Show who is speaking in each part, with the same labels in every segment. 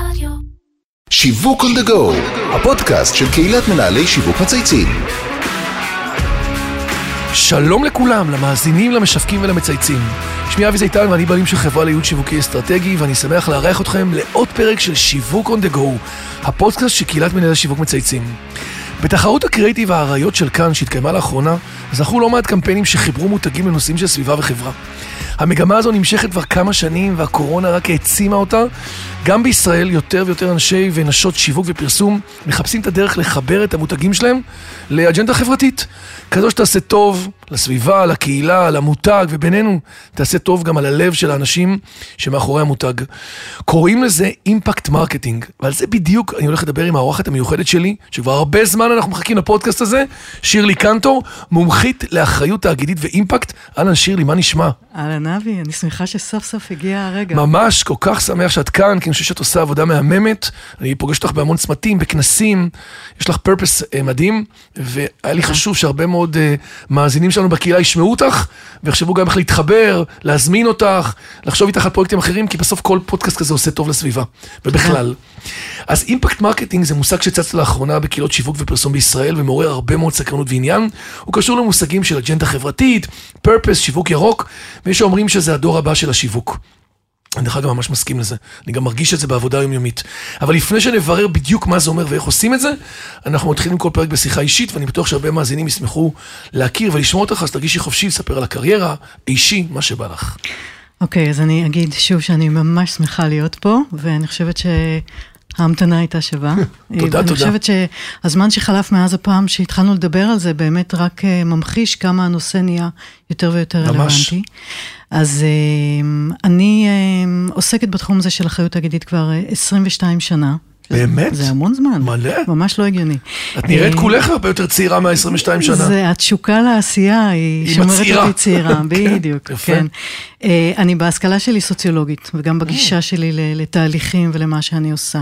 Speaker 1: רדיו.
Speaker 2: שיווק on the go, הפודקאסט של קהילת מנהלי שיווק מצייצים.
Speaker 3: שלום לכולם, למאזינים, למשווקים ולמצייצים. שמי אבי זיתן ואני בעלים של חברה לייעוד שיווקי אסטרטגי ואני שמח לארח אתכם לעוד פרק של שיווק on the go, הפודקאסט של קהילת מנהלי שיווק מצייצים. בתחרות הקריאיטיב האריות של כאן שהתקיימה לאחרונה, זכו לא מעט קמפיינים שחיברו מותגים לנושאים של סביבה וחברה. המגמה הזו נמשכת כבר כמה שנים והקורונה רק העצימה אותה. גם בישראל יותר ויותר אנשי ונשות שיווק ופרסום מחפשים את הדרך לחבר את המותגים שלהם לאג'נדה חברתית. כזו שתעשה טוב לסביבה, לקהילה, למותג, ובינינו, תעשה טוב גם על הלב של האנשים שמאחורי המותג. קוראים לזה impact marketing, ועל זה בדיוק אני הולך לדבר עם האורחת המיוחדת שלי, שכבר הרבה זמן אנחנו מחכים לפודקאסט הזה, שירלי קנטור, מומחית לאחריות תאגידית ואימפקט. אהלן שירלי, מה נשמע?
Speaker 4: אהלן אבי, אני שמחה שסוף סוף הגיע הרגע.
Speaker 3: ממש כל כך שמח שאת כאן, כי אני חושב שאת עושה עבודה מהממת. אני פוגש אותך בהמון צמתים, בכנסים, יש לך פרפס uh, מדהים, והיה לי חשוב שהרבה מאוד uh, מאזינים שלנו בקהילה ישמעו אותך, ויחשבו גם איך להתחבר, להזמין אותך, לחשוב איתך על פרויקטים אחרים, כי בסוף כל פודקאסט כזה עושה טוב לסביבה, ובכלל. אז impact marketing זה מושג שצץ לאחרונה בקהילות שיווק ופרסום בישראל, ומעורר הרבה מאוד סקרנות ועניין. הוא קשור למושגים של אג'נדה חברתית, purpose, שיווק ירוק, ויש שאומרים שזה הדור הבא של השיווק. אני דרך אגב ממש מסכים לזה, אני גם מרגיש את זה בעבודה היומיומית. אבל לפני שנברר בדיוק מה זה אומר ואיך עושים את זה, אנחנו מתחילים כל פרק בשיחה אישית, ואני בטוח שהרבה מאזינים ישמחו להכיר ולשמוע אותך, אז תרגישי חופשי לספר על הקריירה, אישי, מה שבא לך.
Speaker 4: אוקיי, אז אני אגיד שוב שאני ממש שמחה להיות פה, ואני חושבת שההמתנה הייתה שווה.
Speaker 3: תודה,
Speaker 4: אני
Speaker 3: תודה.
Speaker 4: חושבת שהזמן שחלף מאז הפעם שהתחלנו לדבר על זה, באמת רק אה, ממחיש כמה הנושא נהיה יותר ויותר
Speaker 3: ממש.
Speaker 4: רלוונטי. אז אה, אני אה, עוסקת בתחום הזה של אחריות תאגידית כבר אה, 22 שנה.
Speaker 3: באמת?
Speaker 4: זה המון זמן.
Speaker 3: מלא.
Speaker 4: ממש לא הגיוני.
Speaker 3: את נראית
Speaker 4: אה,
Speaker 3: כולך הרבה יותר צעירה מה-22 שנה.
Speaker 4: זה התשוקה לעשייה, היא שומרת. אותי צעירה,
Speaker 3: כן,
Speaker 4: בדיוק. כן. אה, אני בהשכלה שלי סוציולוגית, וגם בגישה שלי לתהליכים ולמה שאני עושה.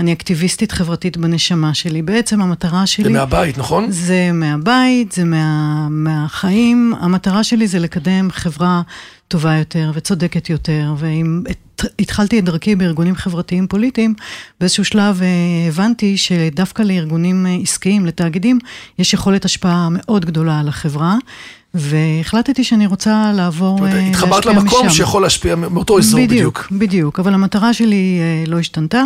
Speaker 4: אני אקטיביסטית חברתית בנשמה שלי. בעצם המטרה שלי...
Speaker 3: זה מהבית, נכון?
Speaker 4: זה מהבית, זה מה, מהחיים. המטרה שלי זה לקדם חברה טובה יותר וצודקת יותר. ואם את- התחלתי את דרכי בארגונים חברתיים פוליטיים, באיזשהו שלב אה, הבנתי שדווקא לארגונים אה, עסקיים, לתאגידים, יש יכולת השפעה מאוד גדולה על החברה. והחלטתי שאני רוצה לעבור,
Speaker 3: זאת אומרת,
Speaker 4: אה,
Speaker 3: התחברת
Speaker 4: להשפיע
Speaker 3: למקום
Speaker 4: משם.
Speaker 3: שיכול להשפיע מאותו אזור בדיוק.
Speaker 4: בדיוק, בדיוק, אבל המטרה שלי אה, לא השתנתה,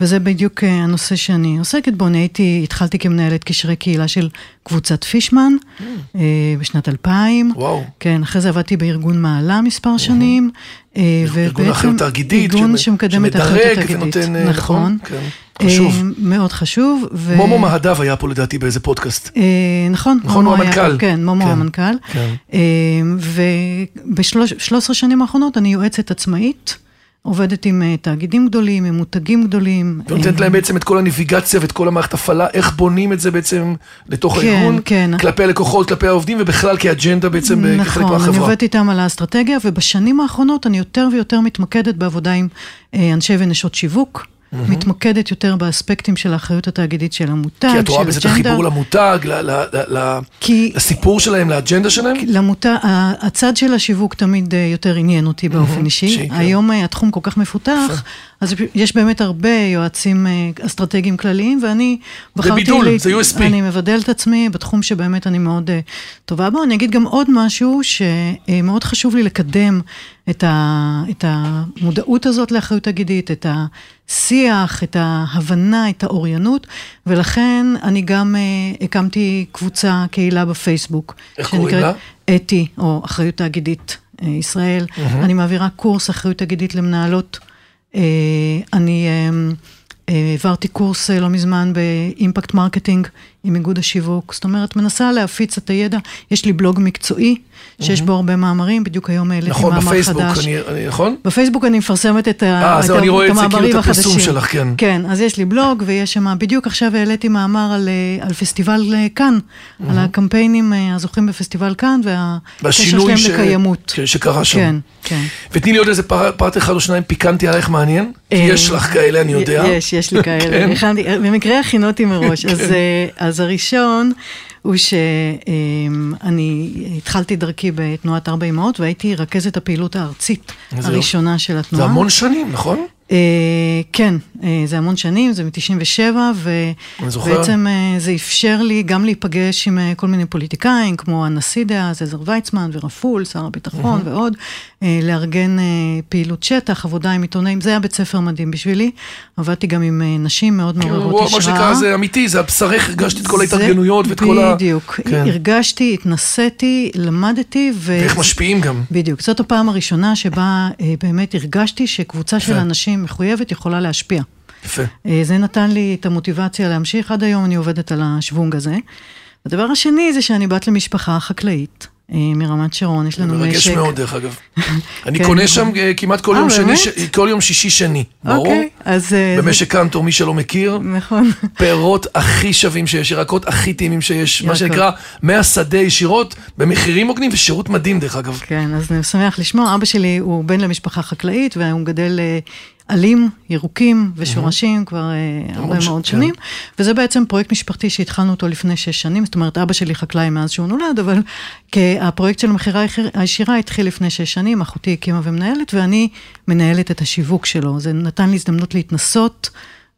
Speaker 4: וזה בדיוק אה, הנושא שאני עוסקת בו. אני הייתי, התחלתי כמנהלת קשרי קהילה של קבוצת פישמן אה, בשנת 2000.
Speaker 3: Mm. וואו.
Speaker 4: כן, אחרי זה עבדתי בארגון מעלה מספר שנים. אה,
Speaker 3: ארגון אחריות תאגידית,
Speaker 4: ארגון
Speaker 3: שמ-
Speaker 4: שמקדם את האחריות התאגידית.
Speaker 3: ונותן, אה,
Speaker 4: נכון.
Speaker 3: כן, חשוב.
Speaker 4: אה, מאוד חשוב. ו-
Speaker 3: מומו מהדב היה פה לדעתי באיזה פודקאסט.
Speaker 4: נכון,
Speaker 3: נכון,
Speaker 4: מומו
Speaker 3: המנכ"ל.
Speaker 4: כן, מומו
Speaker 3: כן,
Speaker 4: המנכ"ל.
Speaker 3: כן.
Speaker 4: וב-13 שנים האחרונות אני יועצת עצמאית, עובדת עם אה, תאגידים גדולים, עם מותגים גדולים.
Speaker 3: ונותנת להם בעצם את כל הנביגציה ואת כל המערכת הפעלה, איך בונים את זה בעצם לתוך
Speaker 4: כן,
Speaker 3: הארגון,
Speaker 4: כן.
Speaker 3: כלפי הלקוחות, כלפי העובדים, ובכלל כאג'נדה בעצם אה, כחלק
Speaker 4: נכון, אני
Speaker 3: מהחברה.
Speaker 4: עובדת איתם על האסטרטגיה, ובשנים האחרונות אני יותר ויותר מתמקדת בעבודה עם אה, אנשי ונשות שיווק. מתמקדת יותר באספקטים של האחריות התאגידית של המותג,
Speaker 3: כי את רואה
Speaker 4: של
Speaker 3: בזה את
Speaker 4: אג'נדה.
Speaker 3: החיבור למותג, ל- ל- ל-
Speaker 4: כי-
Speaker 3: לסיפור שלהם, לאג'נדה שלהם.
Speaker 4: למותג, הצד של השיווק תמיד אה, יותר עניין אותי באופן אישי.
Speaker 3: אישי, כן.
Speaker 4: היום אה, התחום כל כך מפותח, אז יש באמת הרבה יועצים אה, אסטרטגיים כלליים, ואני בחרתי...
Speaker 3: בידול,
Speaker 4: לה-
Speaker 3: זה USP.
Speaker 4: אני מבדל את עצמי בתחום שבאמת אני מאוד טובה בו. אני אגיד גם עוד משהו שמאוד חשוב לי לקדם את, ה, את המודעות הזאת לאחריות תאגידית, את השיח, את ההבנה, את האוריינות, ולכן אני גם אה, הקמתי קבוצה, קהילה בפייסבוק.
Speaker 3: איך קוראים
Speaker 4: שנקראת אתי, או אחריות תאגידית אה, ישראל. אני מעבירה קורס אחריות תאגידית למנהלות. אה, אני אה, העברתי קורס אה, לא מזמן ב impact marketing עם איגוד השיווק. זאת אומרת, מנסה להפיץ את הידע. יש לי בלוג מקצועי, שיש בו הרבה מאמרים, בדיוק היום העליתי
Speaker 3: נכון,
Speaker 4: מאמר
Speaker 3: בפייסבוק,
Speaker 4: חדש.
Speaker 3: אני- אני- נכון?
Speaker 4: בפייסבוק אני מפרסמת את, ה-
Speaker 3: אה,
Speaker 4: את,
Speaker 3: זהו, אני רואה את זה, כאילו,
Speaker 4: המאמרים
Speaker 3: את הפרסום
Speaker 4: החדשים.
Speaker 3: שלך, כן.
Speaker 4: כן, אז יש לי בלוג ויש שם, בדיוק עכשיו העליתי מאמר על, אה, על פסטיבל אה, כאן, על הקמפיינים אה, הזוכים בפסטיבל כאן והקשר
Speaker 3: והשינוי ש-
Speaker 4: שלהם לקיימות.
Speaker 3: כן, שקרה שם.
Speaker 4: כן, כן.
Speaker 3: ותני לי עוד איזה פר- פרט אחד או שניים פיקנטי עלייך מעניין, כי
Speaker 4: אה,
Speaker 3: יש לך כאלה, אני יודע.
Speaker 4: יש, יש לי כאלה.
Speaker 3: כן.
Speaker 4: במקרה הכינותי מראש. אז, אה, אז הראשון הוא שאני התחלתי דרכי בתנועת ארבע אמהות והייתי רכזת הפעילות הארצית הראשונה של
Speaker 3: זה
Speaker 4: התנועה.
Speaker 3: המון שנים, נכון?
Speaker 4: אה, כן, אה, זה המון שנים, זה מ-97,
Speaker 3: אני זוכר.
Speaker 4: ובעצם אה, זה אפשר לי גם להיפגש עם כל מיני פוליטיקאים, כמו הנשיא דאז, עזר ויצמן ורפול, שר הביטחון ועוד, אה, לארגן פעילות שטח, עבודה עם עיתונאים, זה היה בית ספר מדהים בשבילי. עבדתי גם עם נשים מאוד מעוררות
Speaker 3: כאילו,
Speaker 4: השראה.
Speaker 3: מה שנקרא זה אמיתי, זה על בשרך, הרגשת את כל ההתארגנויות ואת כל ה...
Speaker 4: בדיוק,
Speaker 3: כן.
Speaker 4: הרגשתי, התנסיתי, למדתי, ו...
Speaker 3: ואיך משפיעים גם.
Speaker 4: בדיוק, זאת הפעם הראשונה שבה באמת הרגשתי שקבוצה של
Speaker 3: יפה.
Speaker 4: אנשים מחויבת יכולה להשפיע.
Speaker 3: יפה.
Speaker 4: אה, זה נתן לי את המוטיבציה להמשיך, עד היום אני עובדת על השוונג הזה. הדבר השני זה שאני בת למשפחה חקלאית אה, מרמת שרון, יש לנו
Speaker 3: מרגש
Speaker 4: משק.
Speaker 3: מאוד, דרך אגב. אני
Speaker 4: כן,
Speaker 3: קונה. שם אה, כמעט כל
Speaker 4: אה,
Speaker 3: יום שני? ש- כל יום שישי שני, ברור?
Speaker 4: אוקיי, אז...
Speaker 3: במשק קנטור, מי שלא מכיר,
Speaker 4: נכון.
Speaker 3: פירות הכי שווים שיש, ירקות הכי טעימים שיש, מה. שנקרא, מהשדה ישירות, במחירים הוגנים ושירות מדהים, דרך אגב.
Speaker 4: כן, אז אני שמח לשמוע. אבא שלי הוא בן למשפחה חקלאית, והוא מגדל עלים, ירוקים ושורשים כבר אה, הרבה
Speaker 3: ש-
Speaker 4: מאוד
Speaker 3: כן.
Speaker 4: שנים. וזה בעצם פרויקט משפחתי שהתחלנו אותו לפני שש שנים. זאת אומרת, אבא שלי חקלאי מאז שהוא נולד, אבל הפרויקט של המכירה הישירה התחיל לפני שש שנים, אחותי הקימה ומנהלת, ואני מנהלת את השיווק שלו. זה נתן לי הזדמנות להתנסות.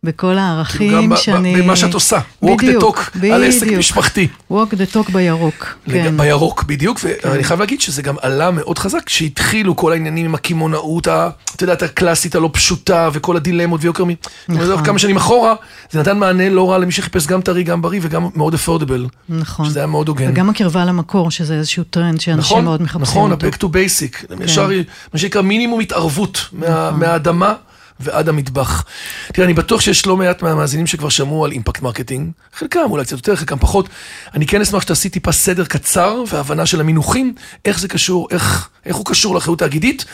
Speaker 4: בכל
Speaker 3: כאילו, גם
Speaker 4: הערכים
Speaker 3: ב-
Speaker 4: שאני...
Speaker 3: במה שאת עושה. walk the
Speaker 4: בדיוק,
Speaker 3: talk על עסק
Speaker 4: בדיוק.
Speaker 3: משפחתי.
Speaker 4: walk the talk בירוק. כן.
Speaker 3: בירוק, בדיוק, ואני חייב להגיד שזה גם עלה מאוד חזק כשהתחילו כל העניינים עם הקמעונאות, את יודעת, הקלאסית הלא פשוטה, וכל הדילמות ויוקר מ...
Speaker 4: נכון.
Speaker 3: כמה שנים אחורה, זה נתן מענה לא רע למי שחיפש גם טרי, גם בריא וגם מאוד אפורדבל.
Speaker 4: נכון.
Speaker 3: שזה היה מאוד הוגן.
Speaker 4: וגם הקרבה למקור, שזה איזשהו טרנד שאנשים
Speaker 3: נכון,
Speaker 4: מאוד מחפשים
Speaker 3: נכון,
Speaker 4: אותו.
Speaker 3: ה-back to basic. ישר, מה שנקרא מינימום התערבות מה-
Speaker 4: נכון.
Speaker 3: מהאדמה. ועד המטבח. תראה, אני בטוח שיש לא מעט מהמאזינים שכבר שמעו על impact marketing, חלקם אולי קצת יותר, חלקם פחות. אני כן אשמח שתעשי טיפה סדר קצר והבנה של המינוחים, איך זה קשור, איך, איך הוא קשור לאחריות תאגידית,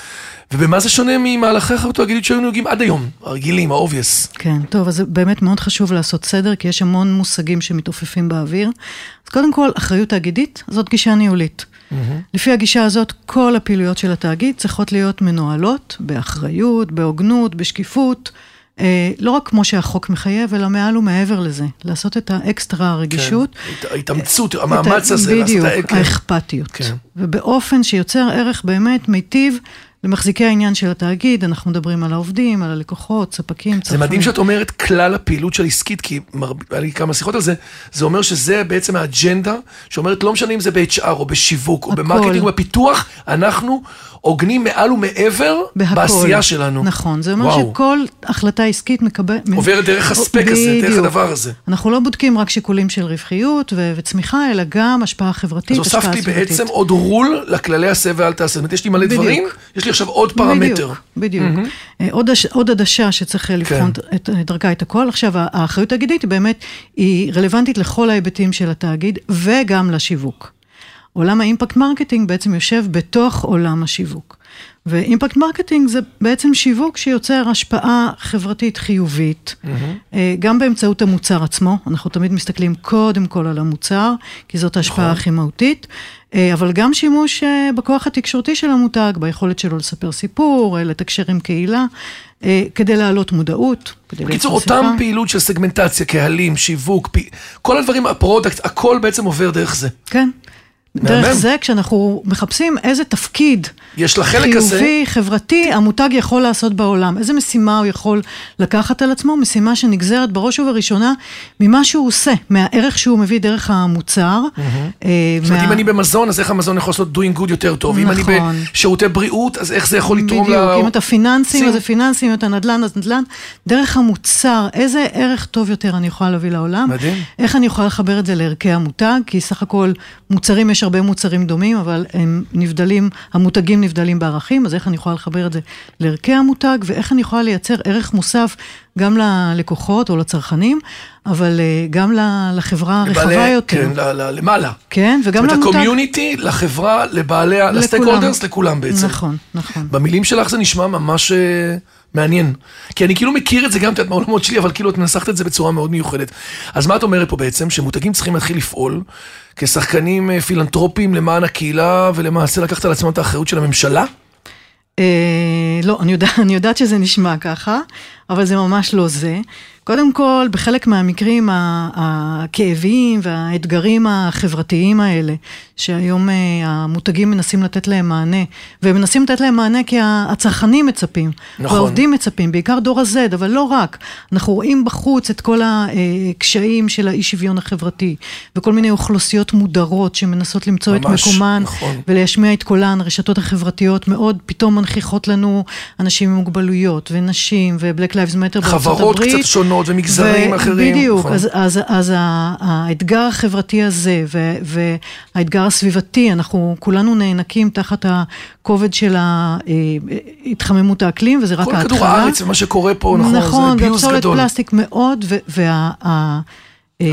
Speaker 3: ובמה זה שונה ממהלכי אחריות תאגידית שהיו נהוגים עד היום, הרגילים, ה-obvious.
Speaker 4: כן, טוב, אז זה באמת מאוד חשוב לעשות סדר, כי יש המון מושגים שמתעופפים באוויר. אז קודם כל, אחריות תאגידית, זאת גישה ניהולית. לפי הגישה הזאת, כל הפעילויות של התאגיד צריכות להיות מנוהלות באחריות, בהוגנות, בשקיפות, אה, לא רק כמו שהחוק מחייב, אלא מעל ומעבר לזה. לעשות את האקסטרה הרגישות.
Speaker 3: כן, ההת- ההתאמצות,
Speaker 4: את
Speaker 3: המאמץ הזה, לעשות
Speaker 4: בדיוק,
Speaker 3: את ה- כן.
Speaker 4: האכפתיות.
Speaker 3: כן.
Speaker 4: ובאופן שיוצר ערך באמת מיטיב למחזיקי העניין של התאגיד, אנחנו מדברים על העובדים, על הלקוחות, ספקים,
Speaker 3: זה
Speaker 4: צרכנים.
Speaker 3: מדהים שאת אומרת כלל הפעילות של עסקית, כי מר... היה לי כמה שיחות על זה, זה אומר שזה בעצם האג'נדה, שאומרת לא משנה אם זה ב-HR או בשיווק או
Speaker 4: הכל.
Speaker 3: ב marketing או בפיתוח, אנחנו הוגנים מעל ומעבר
Speaker 4: בהכל.
Speaker 3: בעשייה שלנו.
Speaker 4: נכון, זה אומר
Speaker 3: וואו.
Speaker 4: שכל החלטה עסקית מקבל...
Speaker 3: עוברת דרך האספקט הזה, דרך. הדבר הזה.
Speaker 4: אנחנו לא בודקים רק שיקולים של רווחיות ו- וצמיחה, אלא גם השפעה חברתית,
Speaker 3: אז
Speaker 4: השפעה
Speaker 3: הוספתי
Speaker 4: סביבתית.
Speaker 3: בעצם עוד רול לכללי עשה ואל תעשה. זאת אומרת, יש לי מלא
Speaker 4: בדיוק.
Speaker 3: דברים, יש לי עכשיו עוד פרמטר.
Speaker 4: בדיוק, בדיוק. אה, עוד, הש- עוד עדשה שצריך אה, לבחון
Speaker 3: כן.
Speaker 4: את, את דרכה את הכל. עכשיו, האחריות התאגידית באמת, היא רלוונטית לכל ההיבטים של התאגיד וגם לשיווק. עולם ה impact marketing בעצם יושב בתוך עולם השיווק. ו impact marketing זה בעצם שיווק שיוצר השפעה חברתית חיובית, אה, גם באמצעות המוצר עצמו, אנחנו תמיד מסתכלים קודם כל על המוצר, כי זאת ההשפעה
Speaker 3: נכון.
Speaker 4: הכי מהותית, אה, אבל גם שימוש אה, בכוח התקשורתי של המותג, ביכולת שלו לספר סיפור, לתקשר עם קהילה, כדי להעלות מודעות. כדי
Speaker 3: בקיצור, אותם
Speaker 4: שיחה.
Speaker 3: פעילות של סגמנטציה, קהלים, שיווק, פי... כל הדברים, ה product, הכל בעצם עובר דרך זה.
Speaker 4: כן. דרך זה, כשאנחנו מחפשים איזה תפקיד
Speaker 3: יש לחלק הזה...
Speaker 4: חיובי, חברתי, המותג יכול לעשות בעולם. איזה משימה הוא יכול לקחת על עצמו? משימה שנגזרת בראש ובראשונה ממה שהוא עושה, מהערך שהוא מביא דרך המוצר. אה,
Speaker 3: זאת אומרת,
Speaker 4: מה-
Speaker 3: אם אני במזון, אז איך המזון יכול לעשות doing good יותר טוב? אם אני
Speaker 4: נכון.
Speaker 3: בשירותי בריאות, אז איך זה יכול לתרום ל...
Speaker 4: בדיוק, אם אתה פיננסים. אז זה פיננסים, אם אתה נדל"ן, אז נדל"ן. דרך המוצר, איזה ערך טוב יותר אני יכולה להביא לעולם.
Speaker 3: מדהים.
Speaker 4: איך אני יכולה לחבר את זה לערכי המותג, כי סך הכל מוצרים, יש הרבה מוצרים דומים, אבל הם נבדלים, המותגים נבדלים בערכים, אז איך אני יכולה לחבר את זה לערכי המותג, ואיך אני יכולה לייצר ערך מוסף גם ללקוחות או לצרכנים, אבל אה, גם לחברה הרחבה יותר.
Speaker 3: כן, למעלה.
Speaker 4: כן, וגם
Speaker 3: זאת אומרת,
Speaker 4: למותג.
Speaker 3: הקומיוניטי, לחברה, לבעליה, לסטייק. הולדרס, לכולם בעצם.
Speaker 4: נכון, נכון.
Speaker 3: במילים שלך זה נשמע ממש אה, מעניין. כי אני כאילו מכיר את זה גם, את יודעת, מהעולמות שלי, אבל כאילו את מנסחת את זה בצורה מאוד מיוחדת. אז מה את אומרת פה בעצם? שמותגים צריכים להתחיל לפעול כשחקנים אה, פילנטרופיים למען הקהילה, ולמעשה לקחת על עצמם את האחריות של הממשלה?
Speaker 4: אה, לא, אני, יודע, אני יודעת שזה נשמע ככה, אבל זה ממש לא זה. קודם כל, בחלק מהמקרים הכאביים והאתגרים החברתיים האלה, שהיום אה, המותגים מנסים לתת להם מענה, והם מנסים לתת להם מענה כי הצרכנים מצפים,
Speaker 3: נכון.
Speaker 4: והעובדים מצפים, בעיקר דור ה-Z, אבל לא רק. אנחנו רואים בחוץ את כל הקשיים של האי שוויון החברתי, וכל מיני אוכלוסיות מודרות שמנסות למצוא
Speaker 3: ממש,
Speaker 4: את מקומן,
Speaker 3: נכון.
Speaker 4: ולהשמיע את קולן, הרשתות החברתיות מאוד פתאום מנכיחות לנו אנשים עם מוגבלויות, ונשים, ו-Black Lives Matter בארצות
Speaker 3: חברות
Speaker 4: הברית.
Speaker 3: קצת שונות ומגזרים אחרים.
Speaker 4: בדיוק,
Speaker 3: נכון.
Speaker 4: אז, אז, אז האתגר החברתי הזה ו- והאתגר הסביבתי, אנחנו כולנו נאנקים תחת הכובד של אה, התחממות האקלים, וזה רק
Speaker 3: כל
Speaker 4: ההתחלה.
Speaker 3: כדור הארץ ומה שקורה פה, נכון,
Speaker 4: נכון,
Speaker 3: זה
Speaker 4: ופסולת
Speaker 3: גדול.
Speaker 4: פלסטיק מאוד, ו- וה... ה-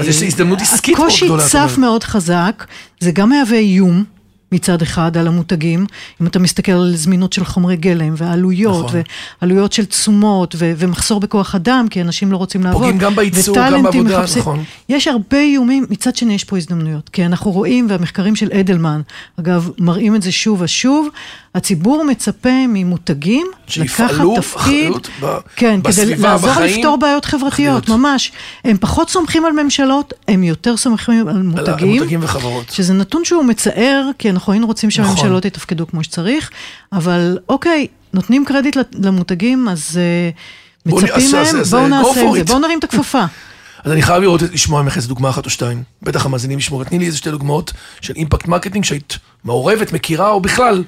Speaker 3: אז יש הזדמנות עסקית מאוד גדולה,
Speaker 4: הקושי. צף מאוד חזק, זה גם מהווה איום. מצד אחד על המותגים, אם אתה מסתכל על זמינות של חומרי גלם ועלויות,
Speaker 3: נכון.
Speaker 4: ועלויות של תשומות ו- ומחסור בכוח אדם, כי אנשים לא רוצים לעבוד.
Speaker 3: פוגעים גם בייצור, גם בעבודה,
Speaker 4: מחפשים-
Speaker 3: נכון.
Speaker 4: יש הרבה איומים, מצד שני יש פה הזדמנויות, כי אנחנו רואים, והמחקרים של אדלמן, אגב, מראים את זה שוב ושוב, הציבור מצפה ממותגים לקחת תפקיד,
Speaker 3: ב-
Speaker 4: כן, כדי
Speaker 3: בסביבה,
Speaker 4: לעזור
Speaker 3: בחיים.
Speaker 4: לפתור בעיות חברתיות,
Speaker 3: אחריות.
Speaker 4: ממש. הם פחות סומכים על ממשלות, הם יותר סומכים על
Speaker 3: על
Speaker 4: מותגים.
Speaker 3: מותגים וחברות.
Speaker 4: שזה נתון שהוא מצער, כי אנחנו היינו רוצים שהממשלות
Speaker 3: נכון.
Speaker 4: יתפקדו כמו שצריך, אבל אוקיי, נותנים קרדיט למותגים, אז אה,
Speaker 3: נ-
Speaker 4: מצפים מהם, בואו נעשה את זה. בואו נרים את הכפפה.
Speaker 3: אז אני חייב לראות, לשמוע ממך איזה דוגמה אחת או שתיים. בטח המאזינים ישמעו. תני לי איזה שתי דוגמאות של impact marketing שהיית מעורבת, מכירה, או בכלל.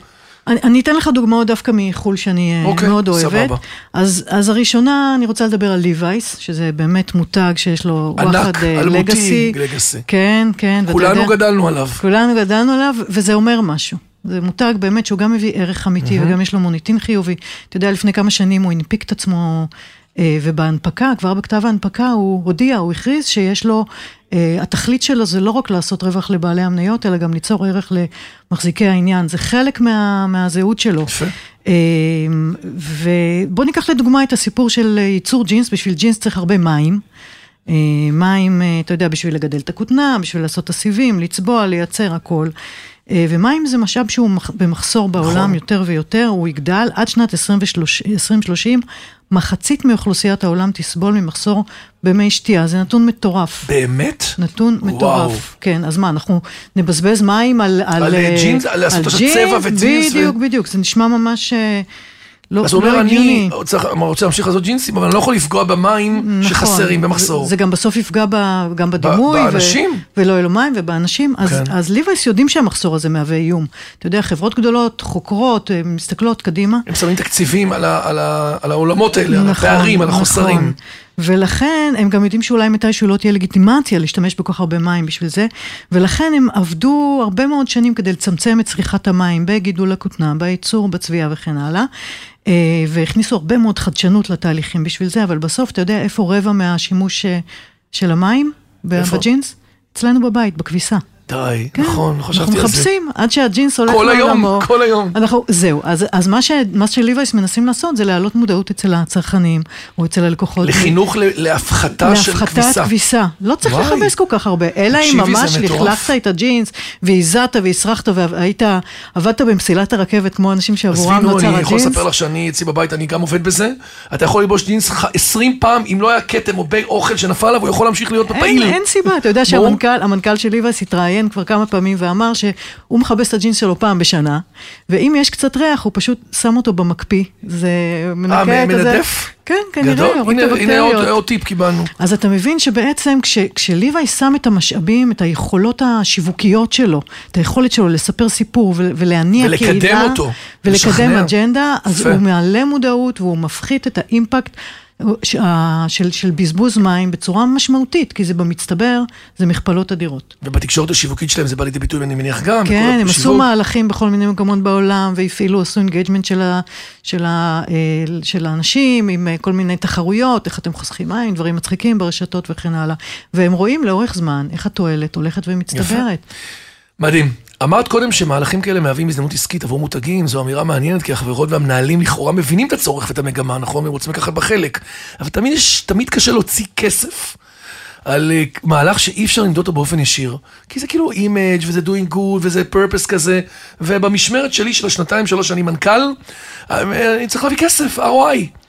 Speaker 4: אני, אני אתן לך דוגמאות דווקא מחו"ל שאני אה,
Speaker 3: אוקיי,
Speaker 4: מאוד אוהבת.
Speaker 3: סבבה.
Speaker 4: אז, אז הראשונה, אני רוצה לדבר על ליווייס, שזה באמת מותג שיש לו
Speaker 3: ענק,
Speaker 4: וואחד אה,
Speaker 3: אלמותי,
Speaker 4: legacy.
Speaker 3: legacy.
Speaker 4: כן, כן.
Speaker 3: כולנו
Speaker 4: יודע-
Speaker 3: גדלנו עליו.
Speaker 4: כולנו גדלנו עליו, וזה אומר משהו. זה מותג באמת שהוא גם מביא ערך אמיתי וגם יש לו מוניטין חיובי. אתה יודע, לפני כמה שנים הוא הנפיק את עצמו, אה, ובהנפקה, כבר בכתב ההנפקה, הוא הודיע, הוא הכריז שיש לו, התכלית שלו זה לא רק לעשות רווח לבעלי המניות, אלא גם ליצור ערך למחזיקי העניין. זה חלק מה, מהזהות שלו.
Speaker 3: יפה.
Speaker 4: אה, ובוא ניקח לדוגמה את הסיפור של אה, ייצור ג'ינס, בשביל ג'ינס צריך הרבה מים. אה, מים, אה, אתה יודע, בשביל לגדל את הכותנה, בשביל לעשות את הסיבים, לצבוע, לייצר הכל. אה, ומים זה משאב שהוא מח- במחסור בעולם
Speaker 3: נכון.
Speaker 4: יותר ויותר, הוא יגדל עד שנת 2030, 2030, מחצית מאוכלוסיית העולם תסבול ממחסור במי שתייה, זה נתון מטורף.
Speaker 3: באמת?
Speaker 4: נתון
Speaker 3: וואו.
Speaker 4: מטורף. כן, אז מה, אנחנו נבזבז מים על...
Speaker 3: על,
Speaker 4: אה,
Speaker 3: ג'ינס, על לעשות עכשיו צבע וג'ינס ו-
Speaker 4: בדיוק, בדיוק, זה נשמע ממש אה, לא
Speaker 3: אז הוא אומר,
Speaker 4: לא
Speaker 3: אני
Speaker 4: הגיוני.
Speaker 3: צריך- רוצה להמשיך לעשות ג'ינסים, אבל אני לא יכול לפגוע במים
Speaker 4: נכון.
Speaker 3: שחסרים במחסור.
Speaker 4: זה, זה גם בסוף יפגע ב, גם בדימוי.
Speaker 3: באנשים.
Speaker 4: ו, ולא יהיו לו מים ובאנשים. אז,
Speaker 3: כן.
Speaker 4: אז ליווייס יודעים שהמחסור הזה מהווה איום. אתה יודע, חברות גדולות, חוקרות, אה, מסתכלות קדימה.
Speaker 3: הם שמים תקציבים על, ה, על, ה, על העולמות האלה, על הפערים, על החוסרים.
Speaker 4: נכון. ולכן הם גם יודעים שאולי מתישהו לא תהיה לגיטימציה להשתמש בכל כך הרבה מים בשביל זה, ולכן הם עבדו הרבה מאוד שנים כדי לצמצם את צריכת המים בגידול הכותנה, בייצור, בצביעה וכן הלאה, אה, והכניסו הרבה מאוד חדשנות לתהליכים בשביל זה, אבל בסוף אתה יודע איפה רבע מהשימוש אה, של המים
Speaker 3: איפה?
Speaker 4: בג'ינס? אצלנו בבית, בכביסה.
Speaker 3: די,
Speaker 4: כן.
Speaker 3: נכון, לא חשבתי על זה.
Speaker 4: אנחנו מחפשים עד שהג'ינס הולך
Speaker 3: כל היום,
Speaker 4: לעולמו.
Speaker 3: כל היום.
Speaker 4: אנחנו, זהו, אז, אז מה, ש, מה שליווייס מנסים לעשות זה להעלות מודעות אצל הצרכנים, או אצל הלקוחות.
Speaker 3: לחינוך ל- להפחתה של
Speaker 4: להפחתת
Speaker 3: כביסה.
Speaker 4: כביסה. לא צריך
Speaker 3: וואי.
Speaker 4: לכבס כל כך הרבה, אלא אם ממש. לכלכת את הג'ינס, והזעת והסרחת והיית, עבדת במסילת הרכבת כמו אנשים שעבורם
Speaker 3: עזבי, נו,
Speaker 4: נוצר
Speaker 3: אני יכול
Speaker 4: הג'ינס.
Speaker 3: לספר לך שאני אצלי בבית, אני גם עובד בזה. אתה יכול ללבוש ג'ינס ח- 20 פעם, אם לא היה כתם או בג אוכל שנפל עליו, הוא יכול להמשיך להיות
Speaker 4: אין,
Speaker 3: בפעיל.
Speaker 4: אין סיבה, אתה יודע. שהמנכ"ל המנכ"ל של ליבס התראיין כבר כמה פעמים ואמר שהוא מכבס את הג'ינס שלו פעם בשנה, ואם יש קצת ריח הוא פשוט שם אותו במקפיא, זה מנקה
Speaker 3: אה,
Speaker 4: כזה.
Speaker 3: מנדף?
Speaker 4: כן, כנראה,
Speaker 3: גדול.
Speaker 4: הורג את
Speaker 3: הנה עוד
Speaker 4: הבקטריות.
Speaker 3: עוד טיפ קיבלנו.
Speaker 4: אז אתה מבין שבעצם כש, כשליוואי שם את המשאבים, את היכולות השיווקיות שלו, את היכולת שלו לספר סיפור ולהניע
Speaker 3: ולקדם
Speaker 4: קהילה,
Speaker 3: אותו,
Speaker 4: ולקדם
Speaker 3: לשכנע.
Speaker 4: אג'נדה, אז
Speaker 3: יפה.
Speaker 4: הוא מעלה מודעות והוא מפחית את ה impact של, של בזבוז מים בצורה משמעותית, כי זה במצטבר, זה מכפלות אדירות.
Speaker 3: ובתקשורת השיווקית שלהם זה בא לידי ביטוי, אני מניח גם.
Speaker 4: כן, הם עשו. מהלכים בכל מיני מקומות בעולם, והפעילו, עשו engagement של, ה- של, ה- אה, של האנשים, עם אה, כל מיני תחרויות, איך אתם חוסכים מים, דברים מצחיקים ברשתות וכן הלאה. והם רואים לאורך זמן איך התועלת הולכת ומצטברת.
Speaker 3: מדהים. אמרת קודם שמהלכים כאלה מהווים הזדמנות עסקית עבור מותגים, זו אמירה מעניינת, כי החברות והמנהלים לכאורה מבינים את הצורך ואת המגמה, נכון? הם רוצים לקחת חלק. אבל תמיד, יש, תמיד קשה להוציא כסף על uh, מהלך שאי אפשר למדוד אותו באופן ישיר. כי זה כאילו image וזה doing good וזה purpose כזה, ובמשמרת שלי של השנתיים שלוש שנים מנכ"ל, אה, אני צריך להביא כסף, ROI.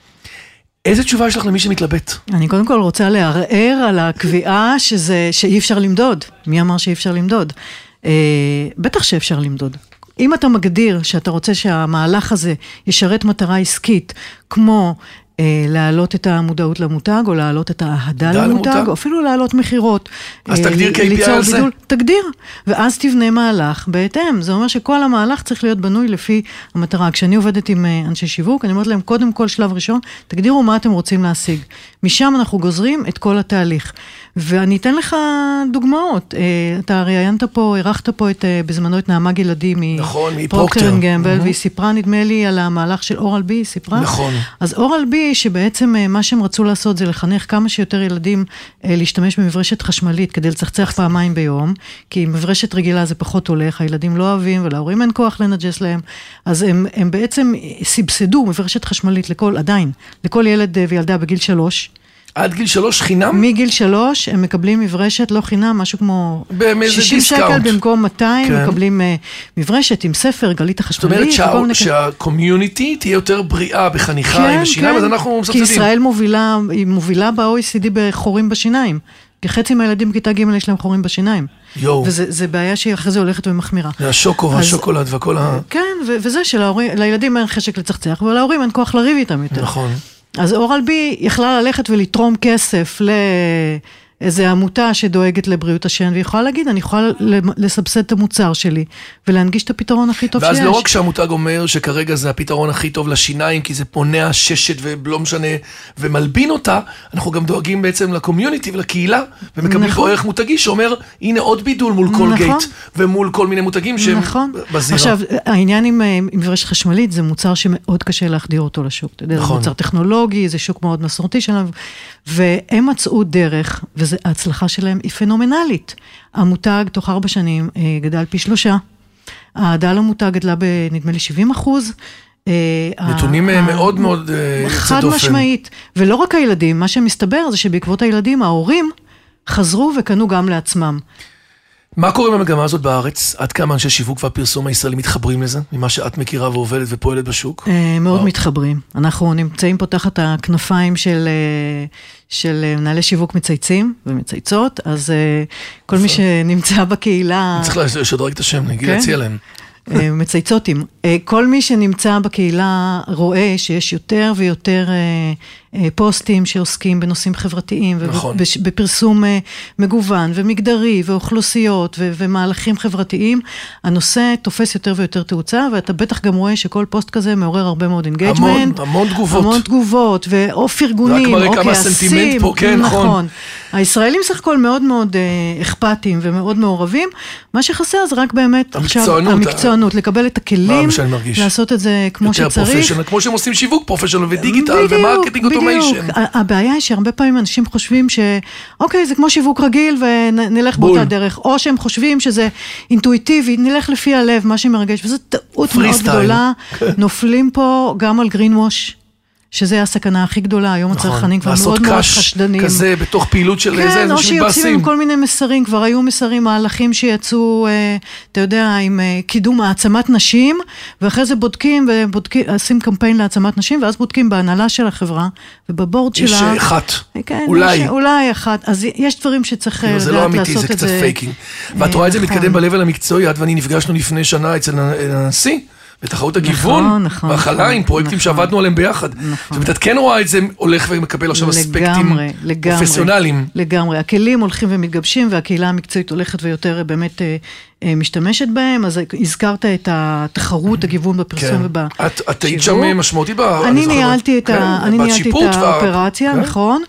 Speaker 3: איזה תשובה יש לך למי שמתלבט?
Speaker 4: אני קודם כל רוצה לערער על הקביעה שזה, שאי אפשר למדוד. מי אמר שאי אפשר למדוד? אה, בטח שאפשר למדוד. אם אתה מגדיר שאתה רוצה שהמהלך הזה ישרת מטרה עסקית, כמו אה, להעלות את המודעות למותג, או להעלות את האהדה למותג, למותג, או אפילו להעלות מכירות.
Speaker 3: אז אה, תגדיר KPI על זה. בידול,
Speaker 4: תגדיר, ואז תבנה מהלך בהתאם. זה אומר שכל המהלך צריך להיות בנוי לפי המטרה. כשאני עובדת עם אה, אנשי שיווק, אני אומרת להם, קודם כל, שלב ראשון, תגדירו מה אתם רוצים להשיג. משם אנחנו גוזרים את כל התהליך. ואני אתן לך דוגמאות. אה, אתה ראיינת פה, אירחת פה את, אה, בזמנו את נעמה גלעדי
Speaker 3: נכון,
Speaker 4: מפרוקטר גמבל, mm-hmm. והיא סיפרה, נדמה לי, על המהלך של אורל בי, היא סיפרה?
Speaker 3: נכון.
Speaker 4: אז אורל בי, שבעצם אה, מה שהם רצו לעשות זה לחנך כמה שיותר ילדים להשתמש במברשת חשמלית כדי לצחצח פעמיים ביום, כי מברשת רגילה זה פחות הולך, הילדים לא אוהבים ולהורים אין כוח לנג'ס להם, אז הם, הם בעצם סבסדו מברשת חשמלית לכל, עדיין, לכל ילד וילדה בגיל שלוש.
Speaker 3: עד גיל שלוש חינם?
Speaker 4: מגיל שלוש הם מקבלים מברשת לא חינם, משהו כמו 60 שקל במקום 200, כן. מקבלים uh, מברשת עם ספר, גלית החשמלית.
Speaker 3: זאת אומרת שה, שהקומיוניטי תהיה יותר בריאה בחניכה כן, עם השיניים, כן. אז אנחנו מסבסדים.
Speaker 4: כי ישראל מובילה, היא מובילה ב-OECD בחורים בשיניים. כי חצי מהילדים בכיתה ג' יש להם חורים בשיניים.
Speaker 3: יואו.
Speaker 4: וזה בעיה שהיא אחרי זה הולכת ומחמירה.
Speaker 3: זה השוקו והשוקולד וכל ה...
Speaker 4: כן, וזה שלילדים אין חשק לצחצח, ולהורים אין כוח לריב איתם יותר.
Speaker 3: נכון.
Speaker 4: אז אורל בי יכלה ללכת ולתרום כסף ל... איזה עמותה שדואגת לבריאות השן, והיא יכולה להגיד, אני יכולה לסבסד את המוצר שלי, ולהנגיש את הפתרון הכי טוב
Speaker 3: ואז
Speaker 4: שיש.
Speaker 3: ואז לא רק שהמותג אומר שכרגע זה הפתרון הכי טוב לשיניים, כי זה פונע ששת ולא משנה, ומלבין אותה, אנחנו גם דואגים בעצם לקומיוניטי ולקהילה, ומקבלים נכון. פה ערך מותגי שאומר, הנה עוד בידול מול כל נכון. גייט, ומול כל מיני מותגים שהם נכון. בזירה.
Speaker 4: עכשיו, העניין עם, עם רשת חשמלית, זה מוצר שמאוד קשה להחדיר אותו לשוק. נכון. זה מוצר טכנולוגי, זה שוק מאוד מסורתי שלנו, והם מצאו דרך, וההצלחה שלהם היא פנומנלית. המותג תוך ארבע שנים אה, גדל פי שלושה, האהדה למותג גדלה בנדמה לי 70 אחוז.
Speaker 3: אה, נתונים ה- מאוד ה- מאוד
Speaker 4: יוצא דופן. חד משמעית. ולא רק הילדים, מה שמסתבר זה שבעקבות הילדים, ההורים חזרו וקנו גם לעצמם.
Speaker 3: מה קורה במגמה הזאת בארץ? עד כמה אנשי שיווק והפרסום הישראלי מתחברים לזה? ממה שאת מכירה ועובדת ופועלת בשוק?
Speaker 4: אה, מאוד מתחברים. אנחנו נמצאים פה תחת הכנפיים של, אה, של אה, מנהלי שיווק מצייצים ומצייצות, אז כל מי שנמצא בקהילה...
Speaker 3: אני צריך לשדרג את השם, נגיד כן? להציע להם.
Speaker 4: מצייצותים. כל מי שנמצא בקהילה רואה שיש יותר ויותר פוסטים שעוסקים בנושאים חברתיים,
Speaker 3: נכון.
Speaker 4: ובפרסום אה, מגוון ומגדרי ואוכלוסיות ו- ומהלכים חברתיים, הנושא תופס יותר ויותר תאוצה, ואתה בטח גם רואה שכל פוסט כזה מעורר הרבה מאוד engagement. המון,
Speaker 3: המון תגובות.
Speaker 4: המון תגובות, ואו פרגונים, או כעסים. רק מראה כמה סנטימנט
Speaker 3: פה, כן, נכון. נכון.
Speaker 4: הישראלים סך הכל מאוד מאוד אה, אכפתיים ומאוד מעורבים, מה שחסר זה רק באמת
Speaker 3: המקצוענות,
Speaker 4: עכשיו, המקצוענות, לקבל את הכלים, לעשות את זה כמו שצריך.
Speaker 3: כמו שהם עושים שיווק professional ו digital ו marketing
Speaker 4: בדיוק. הבעיה היא שהרבה פעמים אנשים חושבים שאוקיי, זה כמו שיווק רגיל ונלך בול. באותה דרך, או שהם חושבים שזה אינטואיטיבי, נלך לפי הלב, מה שמרגש, וזו טעות מאוד גדולה. נופלים פה גם על green wash. שזה הסכנה הכי גדולה, היום נכון, הצרכנים כבר מאוד מאוד חשדנים.
Speaker 3: כזה בתוך פעילות של
Speaker 4: כן,
Speaker 3: איזה
Speaker 4: אנשים מתבאסים. כן, או שיוצאים עם כל מיני מסרים, כבר היו מסרים, מהלכים שיצאו, אה, אתה יודע, עם אה, קידום העצמת נשים, ואחרי זה בודקים, ובודקים, עושים קמפיין להעצמת נשים, ואז בודקים בהנהלה של החברה, וב board שלה.
Speaker 3: יש אחת,
Speaker 4: כן,
Speaker 3: אולי.
Speaker 4: יש, אולי אחת, אז יש דברים שצריך כאילו, לדעת
Speaker 3: לעשות
Speaker 4: את זה.
Speaker 3: זה לא אמיתי, זה קצת faking. ואת רואה את זה נכון. מתקדם ב-level המקצועי, את ואני נפגשנו לפני שנה אצל הנשיא. בתחרות הגיוון, נכון, נכון, נכון, עם פרויקטים נכון, שעבדנו עליהם ביחד. נכון. זאת אומרת, את כן רואה את זה הולך ומקבל עכשיו אספקטים פרופסיונליים.
Speaker 4: לגמרי, הכלים הולכים ומתגבשים והקהילה המקצועית הולכת ויותר אה, באמת אה, אה, משתמשת בהם, אז הזכרת את התחרות, הגיוון בפרסום כן. ובשיווק.
Speaker 3: את היית שם משמעותית ב...
Speaker 4: אני ניהלתי את כן, האופרציה, נכון.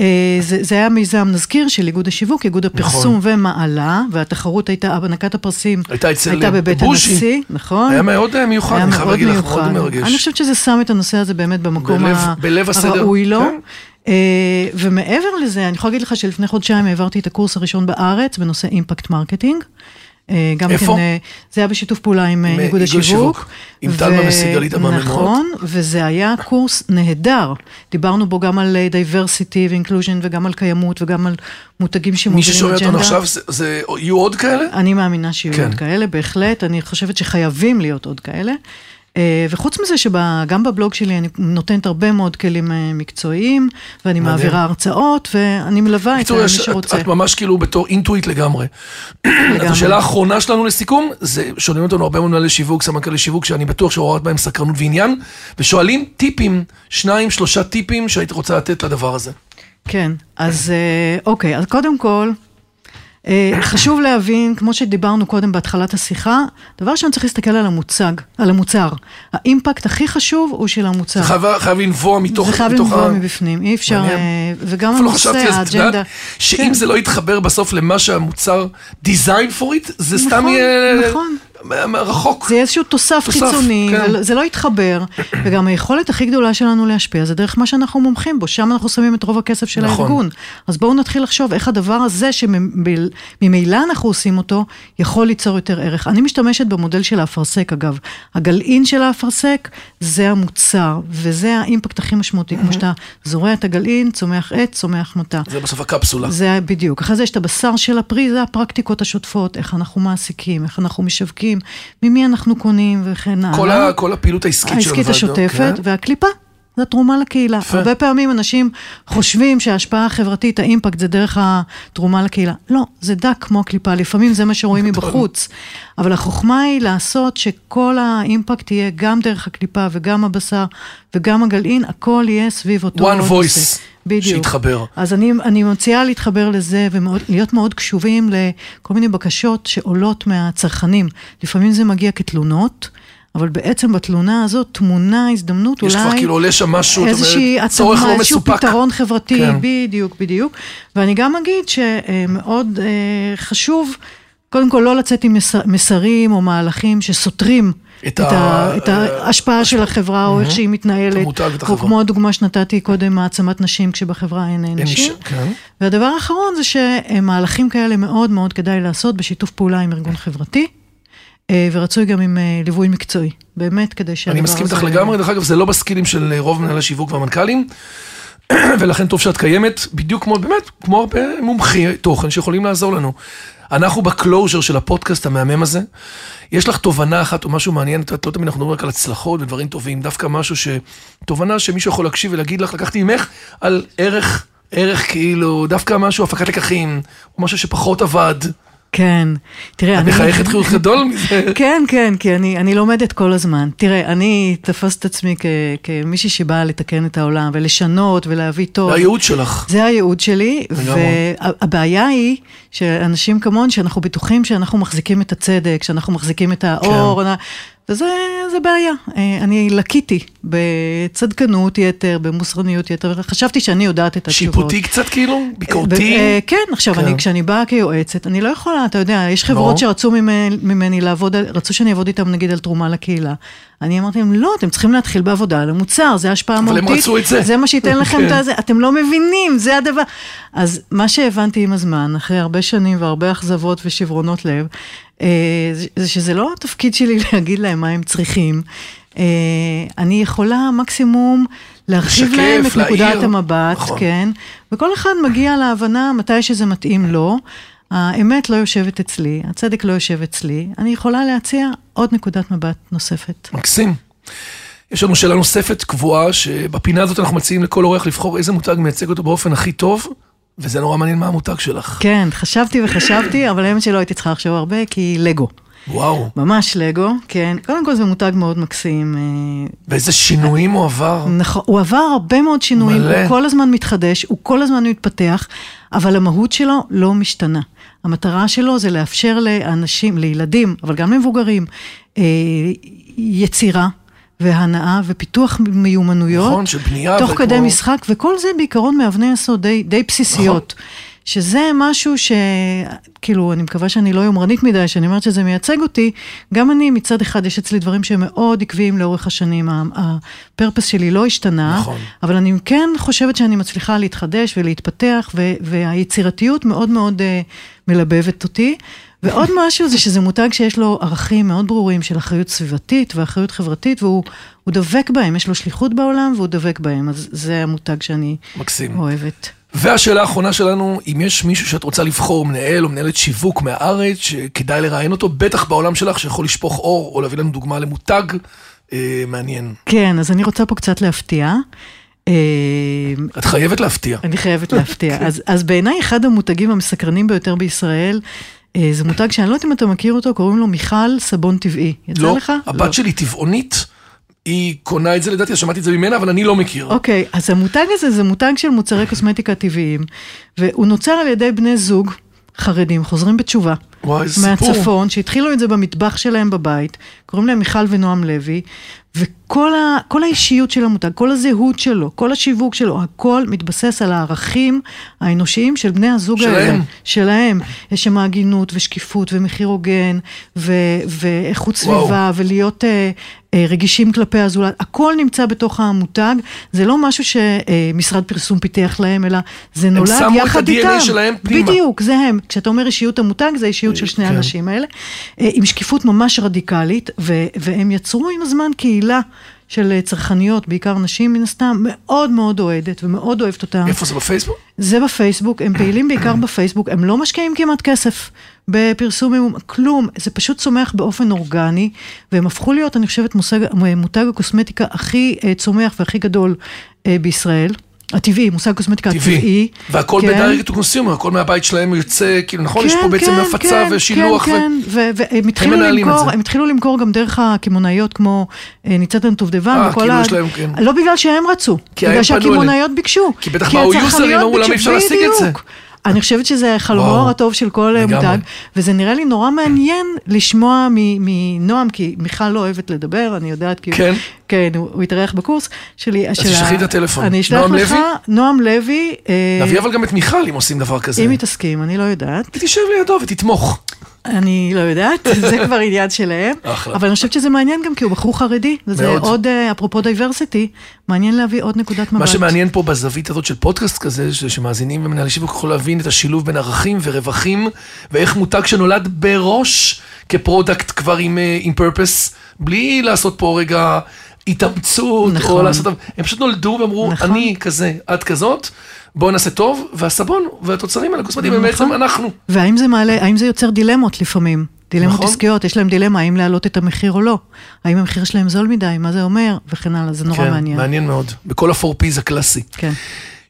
Speaker 4: אה, זה, זה היה מיזם, נזכיר, של איגוד השיווק, איגוד הפרסום נכון. ומעלה, והתחרות הייתה, הענקת הפרסים
Speaker 3: הייתה אצל
Speaker 4: הייתה בבית
Speaker 3: בוז'י.
Speaker 4: הנשיא, נכון.
Speaker 3: היה מאוד אה, מיוחד, אני חייב להגיד לך, מאוד מרגש.
Speaker 4: אני חושבת שזה שם את הנושא הזה באמת במקום בלב, ה... בלב הראוי לו. כן. Uh, ומעבר לזה, אני יכולה להגיד לך שלפני חודשיים העברתי את הקורס הראשון בארץ בנושא impact marketing.
Speaker 3: אה, גם איפה? כן, אה,
Speaker 4: זה היה בשיתוף פעולה עם, אה, איגוד השיווק.
Speaker 3: עם טלמה וסיגלית המאמנות.
Speaker 4: נכון, וזה היה קורס נהדר. דיברנו בו גם על diversity ו inclusion וגם על קיימות וגם על מותגים שמובילים
Speaker 3: אג'נדה. מי ששומע אותנו עכשיו, זה, זה, יהיו עוד כאלה?
Speaker 4: אני מאמינה שיהיו כן. עוד כאלה, בהחלט. אני חושבת שחייבים להיות עוד כאלה. אה, וחוץ מזה שגם בבלוג שלי אני נותנת הרבה מאוד כלים אה, מקצועיים, ואני
Speaker 3: מעניין.
Speaker 4: מעבירה הרצאות, ואני מלווה את
Speaker 3: בקיצור,
Speaker 4: מי
Speaker 3: יש- את-
Speaker 4: שרוצה.
Speaker 3: את ממש כאילו בתור אינטואיט לגמרי. אז השאלה האחרונה שלנו לסיכום, זה שואלים אותנו הרבה מאוד מנהלי שיווק, סמנכ"לי שיווק, שאני בטוח שעוררת בהם סקרנות ועניין, ושואלים טיפים, שניים, שלושה טיפים שהיית רוצה לתת לדבר הזה.
Speaker 4: כן, אז אה, אוקיי, אז קודם כל, אה, חשוב להבין, כמו שדיברנו קודם בהתחלת השיחה, דבר ראשון צריך להסתכל על המוצג, על המוצר. האימפקט הכי חשוב הוא של המוצר.
Speaker 3: זה חייב, חייב לנבוע מתוך...
Speaker 4: זה חייב לנבוע
Speaker 3: ה-
Speaker 4: מבפנים, אי אפשר,
Speaker 3: מעניין.
Speaker 4: אה, וגם הנושא, האג'נדה.
Speaker 3: שאם
Speaker 4: כן.
Speaker 3: זה לא יתחבר בסוף למה שהמוצר design for it, זה סתם
Speaker 4: נכון,
Speaker 3: יהיה...
Speaker 4: נכון.
Speaker 3: רחוק.
Speaker 4: זה איזשהו תוסף
Speaker 3: תוסף,
Speaker 4: חיצוני,
Speaker 3: כן.
Speaker 4: וזה לא יתחבר, וגם היכולת הכי גדולה שלנו להשפיע זה דרך מה שאנחנו מומחים בו, שם אנחנו שמים את רוב הכסף של
Speaker 3: נכון.
Speaker 4: הארגון. אז בואו נתחיל לחשוב איך הדבר הזה, שממילא אנחנו עושים אותו, יכול ליצור יותר ערך. אני משתמשת במודל של האפרסק אגב. הגלעין של האפרסק זה המוצר, וזה האימפקט הכי משמעותי, כמו שאתה זורע את הגלעין, צומח עץ, צומח מטע.
Speaker 3: זה בסוף הקפסולה.
Speaker 4: זה בדיוק. אחרי זה יש את הבשר של הפרי, זה הפרקטיקות השוטפות, איך אנחנו מעסיקים, איך אנחנו משווקים, ממי אנחנו קונים וכן הלאה.
Speaker 3: כל ה- כל הפעילות העסקית של
Speaker 4: העסקית
Speaker 3: הוועדות,
Speaker 4: השוטפת,
Speaker 3: כן.
Speaker 4: והקליפה. זה התרומה לקהילה.
Speaker 3: יפה.
Speaker 4: הרבה פעמים אנשים חושבים שההשפעה החברתית, האימפקט, זה דרך התרומה לקהילה. לא, זה דק כמו הקליפה, לפעמים זה מה שרואים מבחוץ. אבל החוכמה היא לעשות שכל האימפקט יהיה גם דרך הקליפה וגם הבשר וגם הגלעין, הכל יהיה סביב אותו
Speaker 3: One voice
Speaker 4: בדיוק.
Speaker 3: שיתחבר.
Speaker 4: אז אני, אני מציעה להתחבר לזה ולהיות מאוד קשובים לכל מיני בקשות שעולות מהצרכנים. לפעמים זה מגיע כתלונות, אבל בעצם בתלונה הזאת טמונה הזדמנות
Speaker 3: יש
Speaker 4: אולי...
Speaker 3: כבר כאילו עולה שם משהו, את
Speaker 4: איזושהי
Speaker 3: אומרת, צורך
Speaker 4: התאמה,
Speaker 3: לא
Speaker 4: איזשהו
Speaker 3: מסופק.
Speaker 4: פתרון חברתי,
Speaker 3: כן.
Speaker 4: בדיוק, בדיוק. ואני גם אגיד שמאוד אה, חשוב, קודם כל לא לצאת עם מס- מסרים או מהלכים שסותרים
Speaker 3: את
Speaker 4: את,
Speaker 3: ה-
Speaker 4: ה, את ההשפעה של החברה או איך שהיא מתנהלת.
Speaker 3: המותג ואת
Speaker 4: או
Speaker 3: החברה.
Speaker 4: כמו הדוגמה שנתתי קודם, העצמת נשים כשבחברה אין
Speaker 3: אין
Speaker 4: נשים.
Speaker 3: כן.
Speaker 4: והדבר האחרון זה שמהלכים כאלה מאוד מאוד כדאי לעשות בשיתוף פעולה עם ארגון חברתי, אה, ורצוי גם עם אה, ליווי מקצועי, באמת כדי שהדבר
Speaker 3: אני
Speaker 4: הזה...
Speaker 3: מסכים איתך לגמרי, דרך אגב, זה לא בסקילים של רוב מנהלי השיווק והמנכ"לים, ולכן טוב שאת קיימת, בדיוק כמו, באמת, כמו הרבה מומחי תוכן שיכולים לעזור לנו. אנחנו ב closure של הפודקאסט המהמם הזה, יש לך תובנה אחת או משהו מעניין, את יודעת, לא תמיד אנחנו מדברים רק על הצלחות ודברים טובים, דווקא משהו ש... תובנה שמישהו יכול להקשיב ולהגיד לך, לקחתי ממך על ערך, ערך כאילו, דווקא משהו, הפקת לקחים, או משהו שפחות עבד.
Speaker 4: כן, תראה,
Speaker 3: את
Speaker 4: אני...
Speaker 3: מחייכת חיוך גדול מזה.
Speaker 4: כן, כן, כי אני, אני לומדת כל הזמן. תראה, אני תפסת את עצמי כ, כמישהי שבאה לתקן את העולם ולשנות ולהביא טוב.
Speaker 3: זה הייעוד שלך.
Speaker 4: זה הייעוד שלי. והבעיה היא שאנשים כמוני, שאנחנו בטוחים שאנחנו מחזיקים את הצדק, שאנחנו מחזיקים את האור,
Speaker 3: כן.
Speaker 4: וזה זה בעיה. אה, אני לקיתי בצדקנות יתר, במוסרניות יתר, וחשבתי שאני יודעת את התשובות.
Speaker 3: שיפוטי קצת כאילו? ביקורתי?
Speaker 4: ב- אה, כן, עכשיו,
Speaker 3: כן.
Speaker 4: אני, כשאני באה כיועצת, אני לא יכולה, אתה יודע, יש. חברות שרצו ממני, ממני לעבוד, רצו שאני אעבוד איתם נגיד על תרומה לקהילה. אני אמרתי להם, לא, אתם צריכים להתחיל בעבודה על המוצר, זה השפעה
Speaker 3: אבל הם
Speaker 4: מהותית.
Speaker 3: רצו את זה.
Speaker 4: זה מה שייתן לכם את
Speaker 3: כן.
Speaker 4: הזה, אתם לא מבינים, זה הדבר. אז מה שהבנתי עם הזמן, אחרי הרבה שנים והרבה אכזבות ושברונות לב, אה, זה- זה שזה לא התפקיד שלי להגיד להם מה הם צריכים. אה, אני יכולה מקסימום להרחיב
Speaker 3: לשקף,
Speaker 4: להם את נקודת. המבט,
Speaker 3: נכון.
Speaker 4: כן, וכל אחד מגיע להבנה מתי שזה מתאים לו. האמת לא יושבת אצלי, הצדק לא יושב אצלי, אני יכולה להציע עוד נקודת מבט נוספת.
Speaker 3: מקסים. יש לנו שאלה נוספת קבועה, שבפינה הזאת אנחנו מציעים לכל אורח לבחור איזה מותג מייצג אותו באופן הכי טוב, וזה נורא מעניין מה המותג שלך.
Speaker 4: כן, חשבתי וחשבתי, אבל האמת שלא הייתי צריכה לחשוב הרבה, כי לגו.
Speaker 3: וואו,
Speaker 4: ממש לגו, כן. קודם כל זה מותג מאוד מקסים. אה,
Speaker 3: ואיזה שינויים הוא עבר.
Speaker 4: נכון, הוא עבר הרבה מאוד שינויים,
Speaker 3: מלא.
Speaker 4: הוא כל הזמן מתחדש, הוא כל הזמן מתפתח, אבל המהות שלו לא משתנה. המטרה שלו זה לאפשר לאנשים, לילדים, אבל גם למבוגרים, אה, יצירה. והנאה ופיתוח מיומנויות,
Speaker 3: נכון, של בנייה
Speaker 4: תוך
Speaker 3: וכמו-
Speaker 4: כדי משחק, וכל זה בעיקרון מאבני יסוד די, די בסיסיות.
Speaker 3: נכון.
Speaker 4: שזה משהו שכאילו, אני מקווה שאני לא יומרנית מדי, שאני אומרת שזה מייצג אותי, גם אני מצד אחד יש אצלי דברים שהם מאוד עקביים לאורך השנים, הפרפס שלי לא השתנה,
Speaker 3: נכון.
Speaker 4: אבל אני כן חושבת שאני מצליחה להתחדש ולהתפתח, ו- והיצירתיות מאוד מאוד uh, מלבבת אותי. ועוד משהו זה שזה מותג שיש לו ערכים מאוד ברורים של אחריות סביבתית ואחריות חברתית, והוא הוא דבק בהם, יש לו שליחות בעולם והוא דבק בהם, אז זה המותג שאני
Speaker 3: מקסים.
Speaker 4: אוהבת.
Speaker 3: והשאלה האחרונה שלנו, אם יש מישהו שאת רוצה לבחור, מנהל או מנהלת שיווק מהארץ, שכדאי לראיין אותו, בטח בעולם שלך, שיכול לשפוך אור או להביא לנו דוגמה למותג, אה, מעניין.
Speaker 4: כן, אז אני רוצה פה קצת להפתיע. אה,
Speaker 3: את חייבת להפתיע.
Speaker 4: אני חייבת להפתיע. אז, אז בעיניי אחד המותגים המסקרנים ביותר בישראל, זה מותג שאני לא יודעת אם אתה מכיר אותו, קוראים לו מיכל סבון טבעי. יצא
Speaker 3: לא,
Speaker 4: לך?
Speaker 3: הבת
Speaker 4: לא.
Speaker 3: שלי טבעונית, היא קונה את זה לדעתי, אז שמעתי את זה ממנה, אבל אני לא מכיר.
Speaker 4: אוקיי, אז המותג הזה זה מותג של מוצרי קוסמטיקה טבעיים, והוא נוצר על ידי בני זוג חרדים, חוזרים בתשובה.
Speaker 3: וואי, איזה סיפור.
Speaker 4: מהצפון, שהתחילו את זה במטבח שלהם בבית, קוראים להם מיכל ונועם לוי, וכל ה, כל האישיות של המותג, כל הזהות שלו, כל השיווק שלו, הכל מתבסס על הערכים האנושיים של בני הזוג
Speaker 3: שלהם.
Speaker 4: האלה. שלהם. יש שם הגינות ושקיפות ומחיר הוגן, ו, ואיכות
Speaker 3: וואו.
Speaker 4: סביבה, ולהיות אה, אה, רגישים כלפי הזולת. הכל נמצא בתוך המותג, זה לא משהו שמשרד פרסום פיתח להם, אלא זה נולד
Speaker 3: שמו את
Speaker 4: יחד
Speaker 3: ה-DNA
Speaker 4: איתם.
Speaker 3: שלהם פנימה.
Speaker 4: בדיוק, זה הם. כשאתה אומר אישיות המותג, זה האישיות של שני
Speaker 3: כן.
Speaker 4: האנשים האלה. אה, עם שקיפות ממש רדיקלית, ו- והם יצרו עם הזמן קהילה של אה, צרכניות, בעיקר נשים מן הסתם, מאוד מאוד אוהדת ומאוד אוהבת אותם.
Speaker 3: איפה זה בפייסבוק?
Speaker 4: זה בפייסבוק, הם פעילים בעיקר בפייסבוק, הם לא משקיעים כמעט כסף בפרסום, כלום, זה פשוט צומח באופן אורגני, והם הפכו להיות, אני חושבת, מושג, מותג הקוסמטיקה הכי אה, צומח והכי גדול אה, בישראל. הטבעי, מושג קוסמטיקה
Speaker 3: טבעי.
Speaker 4: הטבעי.
Speaker 3: והכל
Speaker 4: כן.
Speaker 3: בדיירקט קונסיומר, הכל מהבית שלהם יוצא, כאילו, נכון? יש פה בעצם
Speaker 4: כן,
Speaker 3: הפצה
Speaker 4: כן,
Speaker 3: ושילוח.
Speaker 4: כן, כן, ו- והם התחילו למכור. הם התחילו למכור גם דרך הקמעונאיות כמו אה, ניצת דובדבן
Speaker 3: אה,
Speaker 4: וכל
Speaker 3: כאילו יש להם, כן.
Speaker 4: לא בגלל שהם רצו,
Speaker 3: כי
Speaker 4: בגלל שהקמעונאיות ביקשו.
Speaker 3: כי בטח באו יוזרים, אמרו, למה אי אפשר להשיג את זה?
Speaker 4: אני חושבת שזה חלומו הטוב של כל אה,
Speaker 3: לגמרי.
Speaker 4: מותג, וזה נראה לי נורא מעניין לשמוע מנועם, כי מיכל לא אוהבת לדבר, אני יודעת, כי...
Speaker 3: כן?
Speaker 4: כן, הוא התארח בקורס שלי. של ה-
Speaker 3: תשלחי את הטלפון.
Speaker 4: אני אשלח
Speaker 3: נועם
Speaker 4: לך,
Speaker 3: לוי?
Speaker 4: נועם לוי. אה,
Speaker 3: נביא אבל גם את מיכל אם עושים דבר כזה.
Speaker 4: אם היא תסכים, אני לא יודעת.
Speaker 3: היא תשב לידו ותתמוך.
Speaker 4: אני לא יודעת, זה כבר עניין שלהם.
Speaker 3: אחלה.
Speaker 4: אבל אני חושבת שזה מעניין גם כי הוא בחור חרדי, וזה
Speaker 3: מאוד.
Speaker 4: עוד, אה, אפרופו diversity, מעניין להביא עוד נקודת מבט.
Speaker 3: מה שמעניין פה בזווית הזאת של פודקאסט כזה, שמאזינים ומנהלי שיווק יכולים להבין את השילוב בין ערכים ורווחים, ואיך מותג שנולד בראש כ product כבר עם, אה, עם purpose, בלי לעשות פה רגע התאמצות, או
Speaker 4: נכון.
Speaker 3: לעשות, הם פשוט נולדו ואמרו,
Speaker 4: נכון.
Speaker 3: אני כזה, את כזאת, בואו נעשה טוב, והסבון והתוצרים האלה, הקוסמטיים הם בעצם
Speaker 4: נכון.
Speaker 3: אנחנו.
Speaker 4: והאם זה מעלה, האם זה יוצר דילמות לפעמים? דילמות
Speaker 3: נכון.
Speaker 4: עסקיות, יש להם דילמה, האם להעלות את המחיר או לא? האם המחיר שלהם זול מדי, מה זה אומר, וכן הלאה, זה נורא
Speaker 3: כן,
Speaker 4: מעניין.
Speaker 3: מעניין מאוד. בכל ה-4P's הקלאסי.
Speaker 4: כן.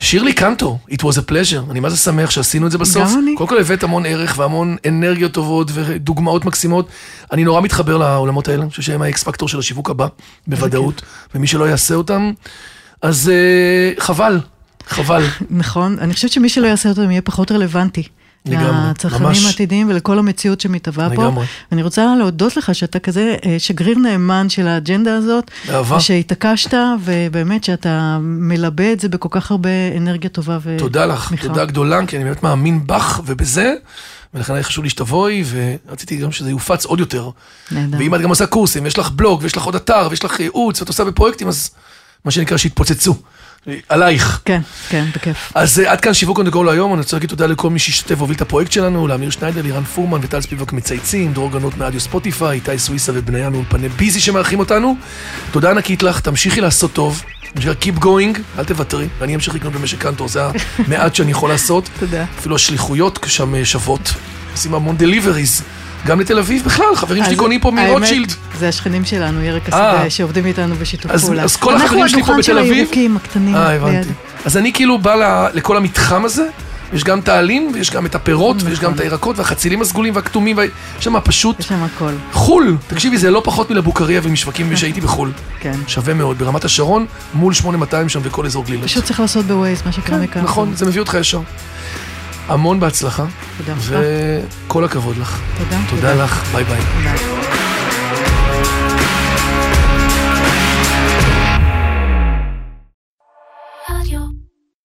Speaker 3: שירלי קנטו, it was a pleasure, אני מה זה שמח שעשינו את זה בסוף.
Speaker 4: גם אני.
Speaker 3: קודם כל הבאת המון ערך והמון אנרגיות טובות ודוגמאות מקסימות. אני נורא מתחבר לעולמות האלה, אני חושב שהם האקס פקטור של השיווק הבא, בוודאות, ומי שלא יעשה אותם, אז uh, חבל, חבל.
Speaker 4: נכון, אני חושבת שמי שלא יעשה אותם יהיה פחות רלוונטי.
Speaker 3: לגמרי,
Speaker 4: לצרכנים
Speaker 3: ממש.
Speaker 4: העתידיים ולכל המציאות שמתהווה פה.
Speaker 3: לגמרי.
Speaker 4: ואני רוצה להודות לך שאתה כזה אה, שגריר נאמן של האג'נדה הזאת.
Speaker 3: באהבה.
Speaker 4: ושהתעקשת, ובאמת שאתה מלבה את זה בכל כך הרבה אנרגיה טובה ו...
Speaker 3: תודה לך. תודה גדולה, כי אני באמת מאמין בך ובזה, ולכן היה חשוב לי שתבואי, ורציתי גם שזה יופץ עוד יותר.
Speaker 4: נהדר.
Speaker 3: ואם את גם עושה קורסים, יש לך בלוג, ויש לך עוד אתר, ויש לך ייעוץ, ואת עושה בפרויקטים, אז מה שנקרא שיתפוצצו. עלייך.
Speaker 4: כן, כן, בכיף.
Speaker 3: אז uh, עד כאן שיווק go להיום, אני רוצה להגיד תודה לכל מי שהשתתף והוביל את הפרויקט שלנו, לאמיר שניידר, לירן פורמן וטל ספיבק מצייצים, דרור גנות מאדיו ספוטיפיי, איתי סוויסה ובניה מאולפני ביזי שמארחים אותנו. תודה ענקית לך, תמשיכי לעשות טוב, Keep going, אל תוותרי, ואני אמשיך לקנות במשק קנטור, זה המעט שאני יכול לעשות.
Speaker 4: תודה.
Speaker 3: אפילו השליחויות שם אה, שוות, עושים המון דליבריז, גם לתל אביב בכלל, חברים שלי קונים פה מרוטשילד.
Speaker 4: זה השכנים שלנו, ירק
Speaker 3: אה.
Speaker 4: השדה, שעובדים איתנו בשיתוף
Speaker 3: אז-
Speaker 4: פעולה.
Speaker 3: אז כל החברים שלי פה
Speaker 4: אנחנו
Speaker 3: בתל
Speaker 4: הדוכן של
Speaker 3: אביב-
Speaker 4: הירוקים הקטנים.
Speaker 3: אה. הבנתי. אז אני כאילו בא ל- לכל המתחם הזה, יש גם את העלים, ויש גם את הפירות, ויש גם את הירקות, והחצילים הסגולים והכתומים, וה- יש שם פשוט
Speaker 4: יש שם הכל,
Speaker 3: חו"ל. תקשיבי, זה לא פחות מלבוקריה ומשווקים שהייתי בחו"ל.
Speaker 4: כן.
Speaker 3: שווה מאוד, ברמת השרון, מול 8200 שם וכל אזור גלילות.
Speaker 4: פשוט צריך לעשות בווייז, מה שקרה מכאן.
Speaker 3: נכון, זה מביא אותך ישר. המון בהצלחה,
Speaker 4: תודה רבה.
Speaker 3: וכל הכבוד לך.
Speaker 4: תודה.
Speaker 3: תודה לך, ביי ביי.
Speaker 4: תודה.